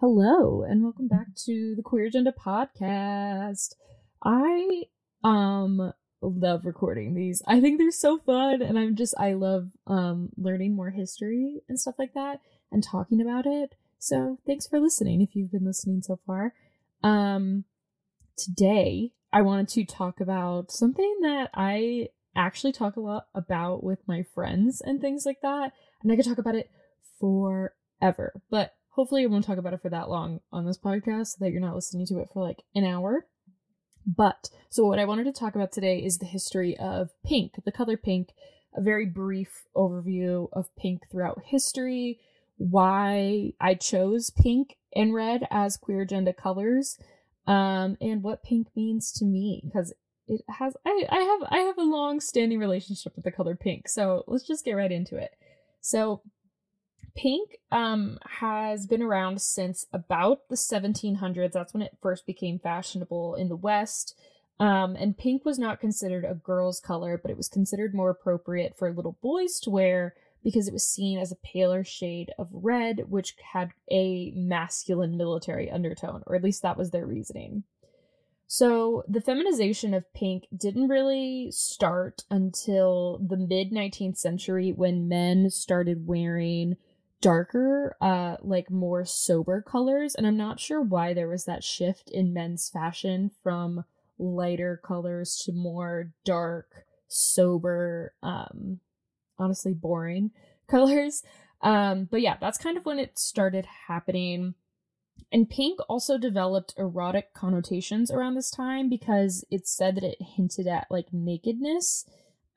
Hello and welcome back to the Queer Agenda podcast. I um love recording these. I think they're so fun and I'm just I love um learning more history and stuff like that and talking about it. So, thanks for listening if you've been listening so far. Um today I wanted to talk about something that I actually talk a lot about with my friends and things like that. And I could talk about it forever. But hopefully I won't talk about it for that long on this podcast so that you're not listening to it for like an hour. But so what I wanted to talk about today is the history of pink, the color pink, a very brief overview of pink throughout history, why I chose pink and red as queer agenda colors, um, and what pink means to me because it has I, I have I have a long standing relationship with the color pink. So let's just get right into it. So pink um has been around since about the 1700s that's when it first became fashionable in the west. Um and pink was not considered a girl's color but it was considered more appropriate for little boys to wear because it was seen as a paler shade of red which had a masculine military undertone or at least that was their reasoning. So the feminization of pink didn't really start until the mid 19th century when men started wearing darker, uh, like more sober colors. And I'm not sure why there was that shift in men's fashion from lighter colors to more dark, sober, um, honestly boring colors. Um, but yeah, that's kind of when it started happening. And pink also developed erotic connotations around this time because it's said that it hinted at like nakedness.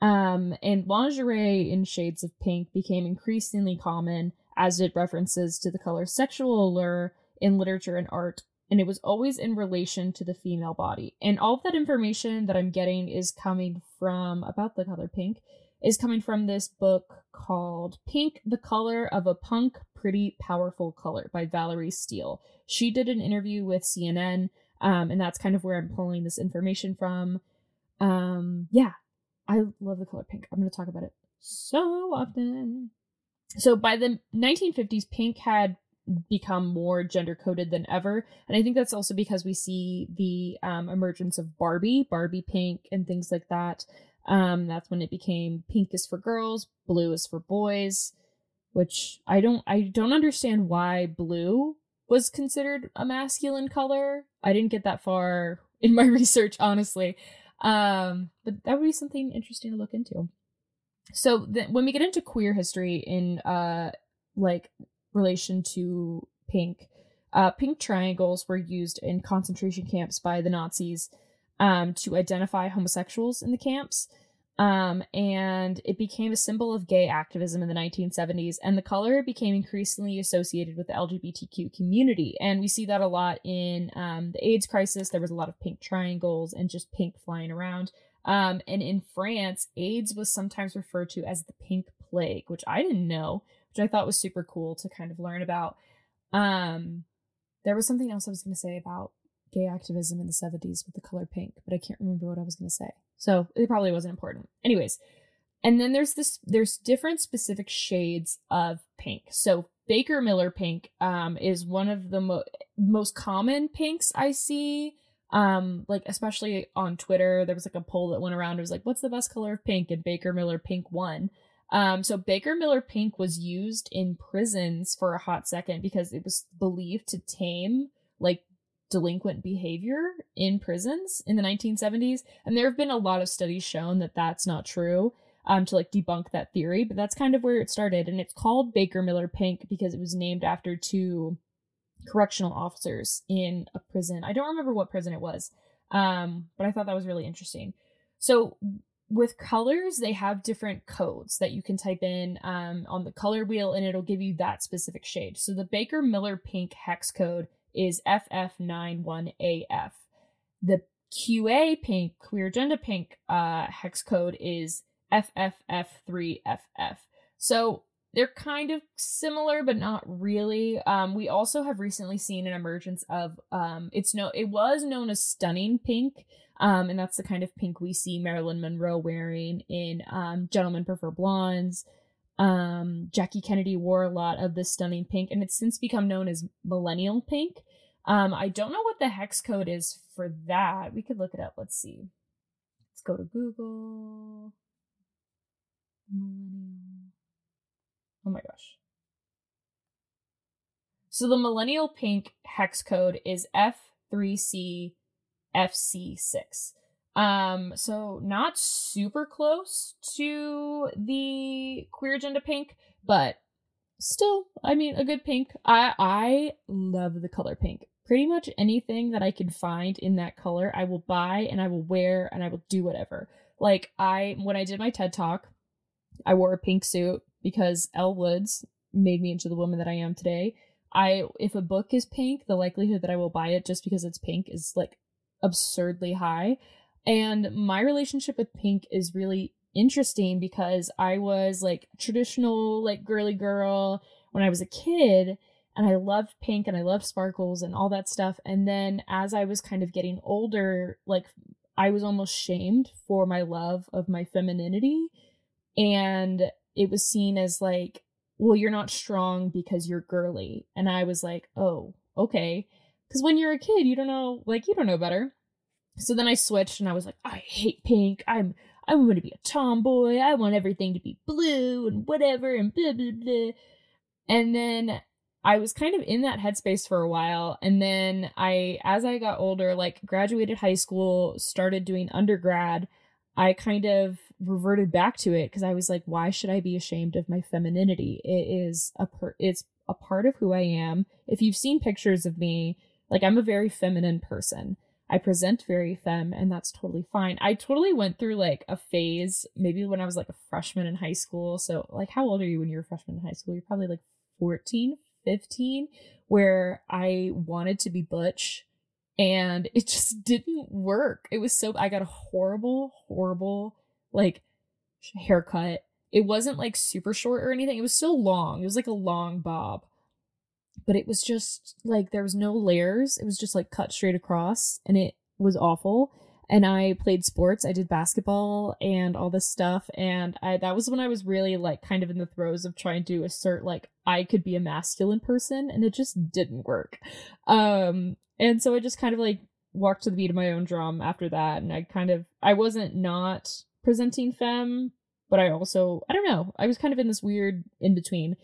Um, and lingerie in shades of pink became increasingly common as did references to the color sexual allure in literature and art, and it was always in relation to the female body. And all of that information that I'm getting is coming from about the color pink is coming from this book called Pink, the Color of a Punk Pretty Powerful Color by Valerie Steele. She did an interview with CNN, um, and that's kind of where I'm pulling this information from. Um, yeah, I love the color pink. I'm going to talk about it so often so by the 1950s pink had become more gender coded than ever. And i think that's also because we see the um, emergence of barbie barbie pink and things like that. Um, that's when it became pink is for girls blue is for boys which i don't i don't understand why blue was considered a masculine color. I didn't get that far in my research honestly. Um, but that would be something interesting to look into so th- when we get into queer history in uh like relation to pink uh pink triangles were used in concentration camps by the nazis um to identify homosexuals in the camps um and it became a symbol of gay activism in the 1970s and the color became increasingly associated with the lgbtq community. And we see that a lot in um, the aids crisis. There was a lot of pink triangles and just pink flying around um, and in France, AIDS was sometimes referred to as the pink plague, which I didn't know, which I thought was super cool to kind of learn about. Um, there was something else I was going to say about gay activism in the 70s with the color pink, but I can't remember what I was going to say. So it probably wasn't important. Anyways, and then there's this there's different specific shades of pink. So Baker Miller pink um, is one of the mo- most common pinks I see um like especially on twitter there was like a poll that went around. It was like what's the best color of pink? And baker miller pink won. Um so baker miller pink was used in prisons for a hot second because it was believed to tame like delinquent behavior in prisons in the 1970s and there have been a lot of studies shown that that's not true um to like debunk that theory but that's kind of where it started. And it's called baker miller pink because it was named after two correctional officers in a prison. I don't remember what prison it was, um, but I thought that was really interesting. So with colors, they have different codes that you can type in um, on the color wheel, and it'll give you that specific shade. So the Baker Miller Pink hex code is FF91AF. The QA Pink Queer Agenda Pink uh, hex code is FFF3FF. So they're kind of similar but not really um we also have recently seen an emergence of um it's no it was known as stunning pink um and that's the kind of pink we see marilyn monroe wearing in um gentlemen prefer blondes Um, Jackie Kennedy wore a lot of this stunning pink, and it's since become known as millennial pink. Um, I don't know what the hex code is for that. We could look it up. Let's see. Let's go to Google. Millennial. Oh my gosh. So the millennial pink hex code is F3C FC6. Um, so not super close to the queer agenda pink, but still, I mean, a good pink. I I love the color pink. Pretty much anything that I can find in that color, I will buy and I will wear and I will do whatever. Like I when I did my TED talk, I wore a pink suit because Elle Woods made me into the woman that I am today. I if a book is pink, the likelihood that I will buy it just because it's pink is like absurdly high. And my relationship with pink is really interesting because I was like traditional, like girly girl when I was a kid and I loved pink and I loved sparkles and all that stuff. And then as I was kind of getting older, like I was almost shamed for my love of my femininity. And it was seen as like, well, you're not strong because you're girly. And I was like, oh, okay. Because when you're a kid, you don't know, like, you don't know better. So then I switched and I was like, I hate pink. I'm I'm going to be a tomboy. I want everything to be blue and whatever and blah blah blah. And then I was kind of in that headspace for a while and then I as I got older, like graduated high school, started doing undergrad, I kind of reverted back to it because I was like, why should I be ashamed of my femininity? It is a per- it's a part of who I am. If you've seen pictures of me, like I'm a very feminine person. I present very femme, and that's totally fine. I totally went through like a phase, maybe when I was like a freshman in high school. So, like, how old are you when you're a freshman in high school? You're probably like 14, 15, where I wanted to be butch and it just didn't work. It was so, I got a horrible, horrible, like, haircut. It wasn't like super short or anything. It was still long. It was like a long bob but it was just like there was no layers. It was just like cut straight across and it was awful. And I played sports. I did basketball and all this stuff and I that was when I was really like kind of in the throes of trying to assert like I could be a masculine person and it just didn't work. Um and so I just kind of like walked to the beat of my own drum after that and I kind of I wasn't not presenting femme, but I also I don't know. I was kind of in this weird in between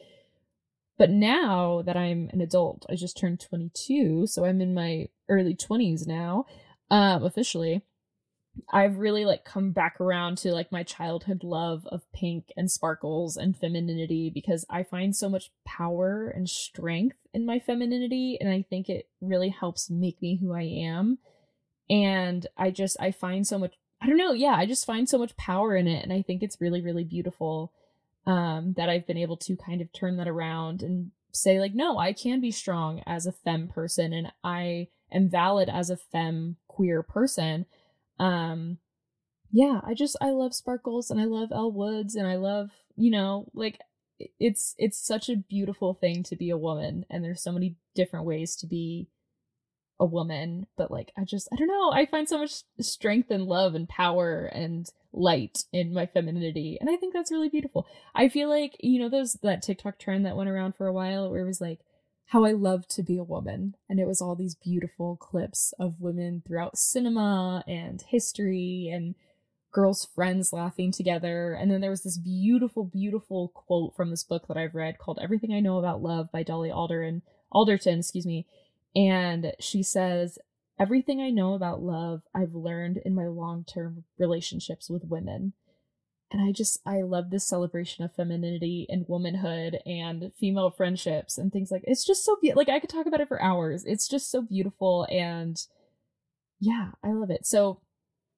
but now that I'm an adult, I just turned 22, so I'm in my early 20s now, um, officially. I've really like come back around to like my childhood love of pink and sparkles and femininity because I find so much power and strength in my femininity and I think it really helps make me who I am. And I just I find so much I don't know, yeah, I just find so much power in it and I think it's really really beautiful um, that I've been able to kind of turn that around and say like, no, I can be strong as a femme person and I am valid as a femme queer person. Um, yeah, I just I love sparkles and I love Elle Woods and I love you know like it's it's such a beautiful thing to be a woman and there's so many different ways to be a woman, but like I just I don't know, I find so much strength and love and power and light in my femininity and I think that's really beautiful. I feel like, you know, those that TikTok trend that went around for a while where it was like how I love to be a woman. And it was all these beautiful clips of women throughout cinema and history and girls friends laughing together. And then there was this beautiful beautiful quote from this book that I've read called Everything I Know About Love by Dolly Alderton Alderton, excuse me. And she says, Everything I know about love, I've learned in my long term relationships with women. And I just, I love this celebration of femininity and womanhood and female friendships and things like it's just so beautiful. Like, I could talk about it for hours. It's just so beautiful. And yeah, I love it. So,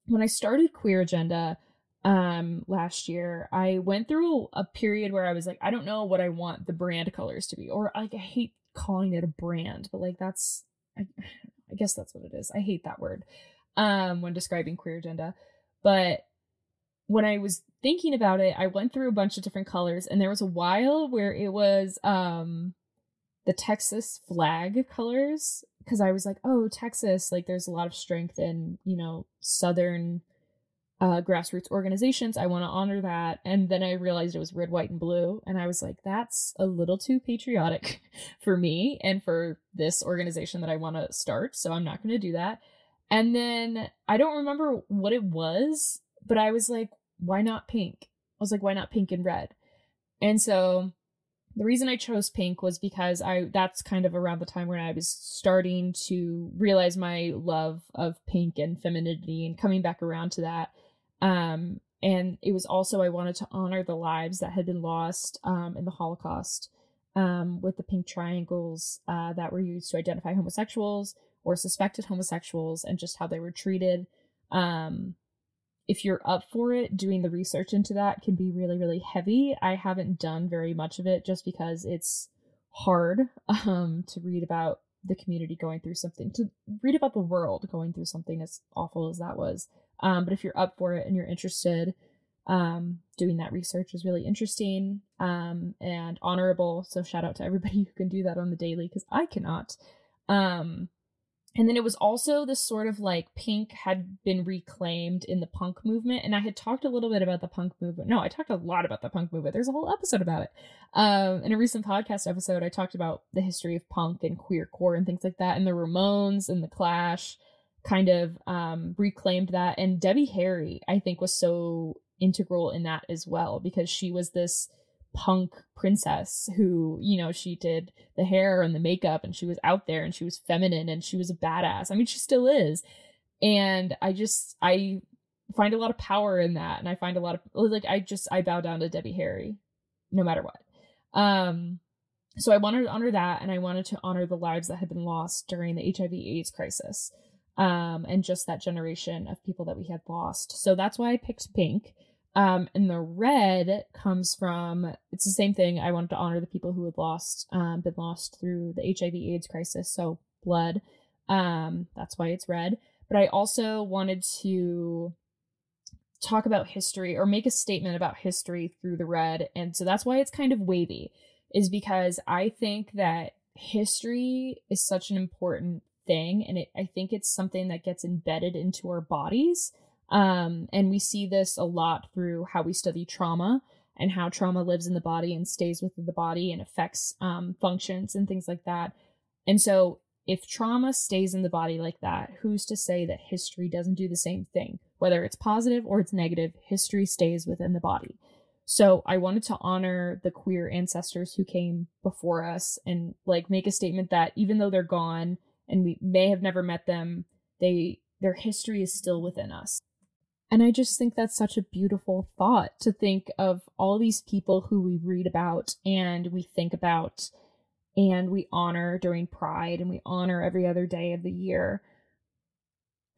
when I started Queer Agenda, um last year i went through a period where i was like i don't know what i want the brand colors to be or like i hate calling it a brand, but like that's I, I guess that's what it is. I hate that word um when describing queer agenda. But when I was thinking about it, I went through a bunch of different colors and there was a while where it was um the Texas flag colors because I was like, "Oh, Texas, like there's a lot of strength in, you know, southern uh, grassroots organizations. I want to honor that. And then I realized it was red, white, and blue. And I was like, that's a little too patriotic for me and for this organization that I want to start. So I'm not going to do that. And then I don't remember what it was, but I was like, why not pink? I was like, why not pink and red? And so the reason I chose pink was because I that's kind of around the time when I was starting to realize my love of pink and femininity and coming back around to that. Um, and it was also I wanted to honor the lives that had been lost um, in the Holocaust um, with the pink triangles uh, that were used to identify homosexuals or suspected homosexuals and just how they were treated. Um, if you're up for it, doing the research into that can be really, really heavy. I haven't done very much of it just because it's hard um, to read about the community going through something, to read about the world going through something as awful as that was. Um, but if you're up for it and you're interested, um, doing that research is really interesting um, and honorable. So shout out to everybody who can do that on the daily because I cannot. Um, and then it was also this sort of like pink had been reclaimed in the punk movement and i had talked a little bit about the punk movement. No i talked a lot about the punk movement. There's a whole episode about it. Um, in a recent podcast episode i talked about the history of punk and queercore and things like that and the ramones and the clash kind of um, reclaimed that. And debbie harry i think was so integral in that as well because she was this punk princess who, you know, she did the hair and the makeup and she was out there and she was feminine and she was a badass. I mean, she still is. And I just, I find a lot of power in that. And I find a lot of, like, I just, I bow down to Debbie Harry no matter what. Um, so I wanted to honor that and I wanted to honor the lives that had been lost during the HIV AIDS crisis. Um, and just that generation of people that we had lost. So that's why I picked pink. Um, and the red comes from it's the same thing. I wanted to honor the people who had lost, um, been lost through the HIV/AIDS crisis. So blood. Um, that's why it's red. But I also wanted to talk about history or make a statement about history through the red, and so that's why it's kind of wavy. Is because I think that history is such an important thing, and it, I think it's something that gets embedded into our bodies um, and we see this a lot through how we study trauma and how trauma lives in the body and stays within the body and affects um, functions and things like that. And so, if trauma stays in the body like that, who's to say that history doesn't do the same thing? Whether it's positive or it's negative, history stays within the body. So, I wanted to honor the queer ancestors who came before us and like make a statement that even though they're gone and we may have never met them, they their history is still within us. And I just think that's such a beautiful thought to think of all these people who we read about and we think about and we honor during Pride and we honor every other day of the year.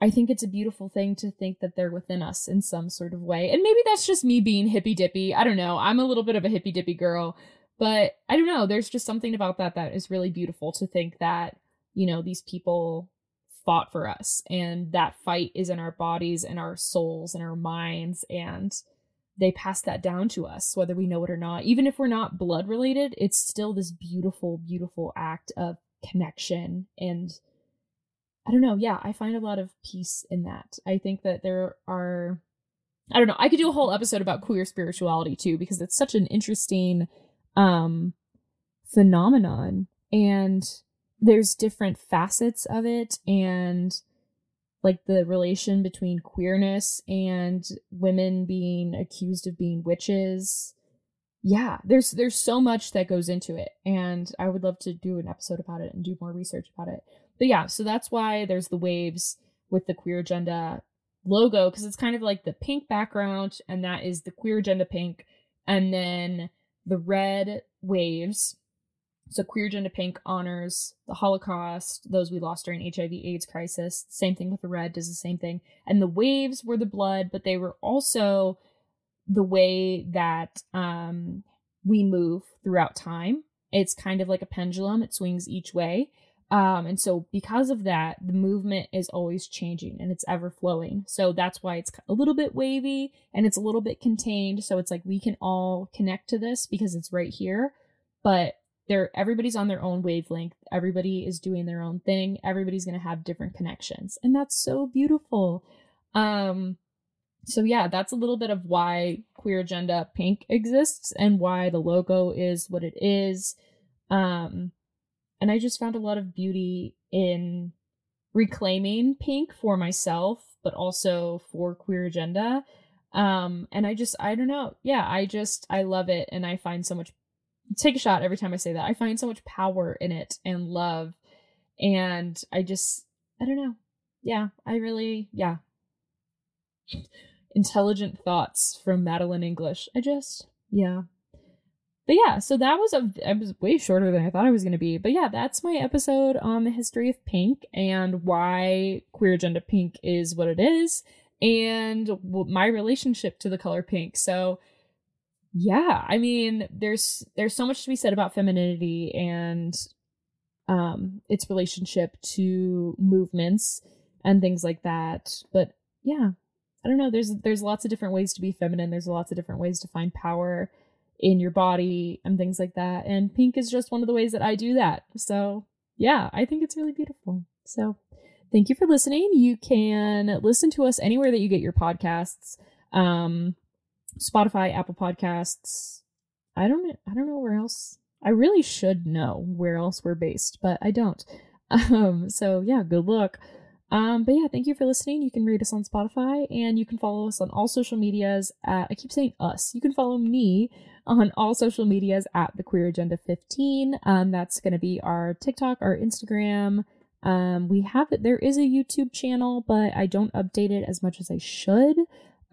I think it's a beautiful thing to think that they're within us in some sort of way. And maybe that's just me being hippy dippy. I don't know. I'm a little bit of a hippy dippy girl, but I don't know. There's just something about that that is really beautiful to think that, you know, these people fought for us. And that fight is in our bodies and our souls and our minds and they pass that down to us whether we know it or not. Even if we're not blood related it's still this beautiful beautiful act of connection. And i don't know yeah i find a lot of peace in that. I think that there are i don't know i could do a whole episode about queer spirituality too because it's such an interesting um phenomenon. And there's different facets of it and like the relation between queerness and women being accused of being witches. Yeah there's there's so much that goes into it and i would love to do an episode about it and do more research about it. But yeah so that's why there's the waves with the queer agenda logo because it's kind of like the pink background and that is the queer agenda pink and then the red waves so Queer Agenda Pink honors the Holocaust, those we lost during HIV/AIDS crisis. Same thing with the red does the same thing. And the waves were the blood, but they were also the way that um, we move throughout time. It's kind of like a pendulum; it swings each way. Um, and so, because of that, the movement is always changing and it's ever flowing. So, that's why it's a little bit wavy and it's a little bit contained. So, it's like we can all connect to this because it's right here. But they're everybody's on their own wavelength everybody is doing their own thing everybody's going to have different connections and that's so beautiful um so yeah, that's a little bit of why Queer Agenda Pink exists and why the logo is what it is. Um, and I just found a lot of beauty in reclaiming pink for myself, but also for Queer Agenda. Um, and I just, I don't know. Yeah, I just, I love it. And I find so much, take a shot every time I say that. I find so much power in it and love. And I just, I don't know. Yeah, I really, yeah intelligent thoughts from Madeline English. I just, yeah. But yeah, so that was a it was way shorter than I thought it was going to be. But yeah, that's my episode on the history of pink and why queer agenda pink is what it is and my relationship to the color pink. So yeah, I mean, there's there's so much to be said about femininity and um its relationship to movements and things like that. But yeah, I don't know. There's there's lots of different ways to be feminine. There's lots of different ways to find power in your body and things like that. And pink is just one of the ways that I do that. So yeah, I think it's really beautiful. So thank you for listening. You can listen to us anywhere that you get your podcasts. Um, Spotify, Apple Podcasts. I don't I don't know where else. I really should know where else we're based, but I don't. Um, so yeah, good luck. Um, but yeah, thank you for listening. You can rate us on Spotify and you can follow us on all social medias at, I keep saying us, you can follow me on all social medias at the Queer Agenda 15. Um, that's going to be our TikTok, our Instagram. Um, we have it, there is a YouTube channel, but I don't update it as much as I should.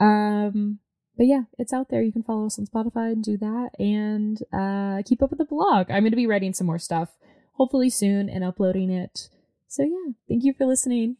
Um, but yeah, it's out there. You can follow us on Spotify and do that and uh, keep up with the blog. I'm going to be writing some more stuff hopefully soon and uploading it. So yeah, thank you for listening.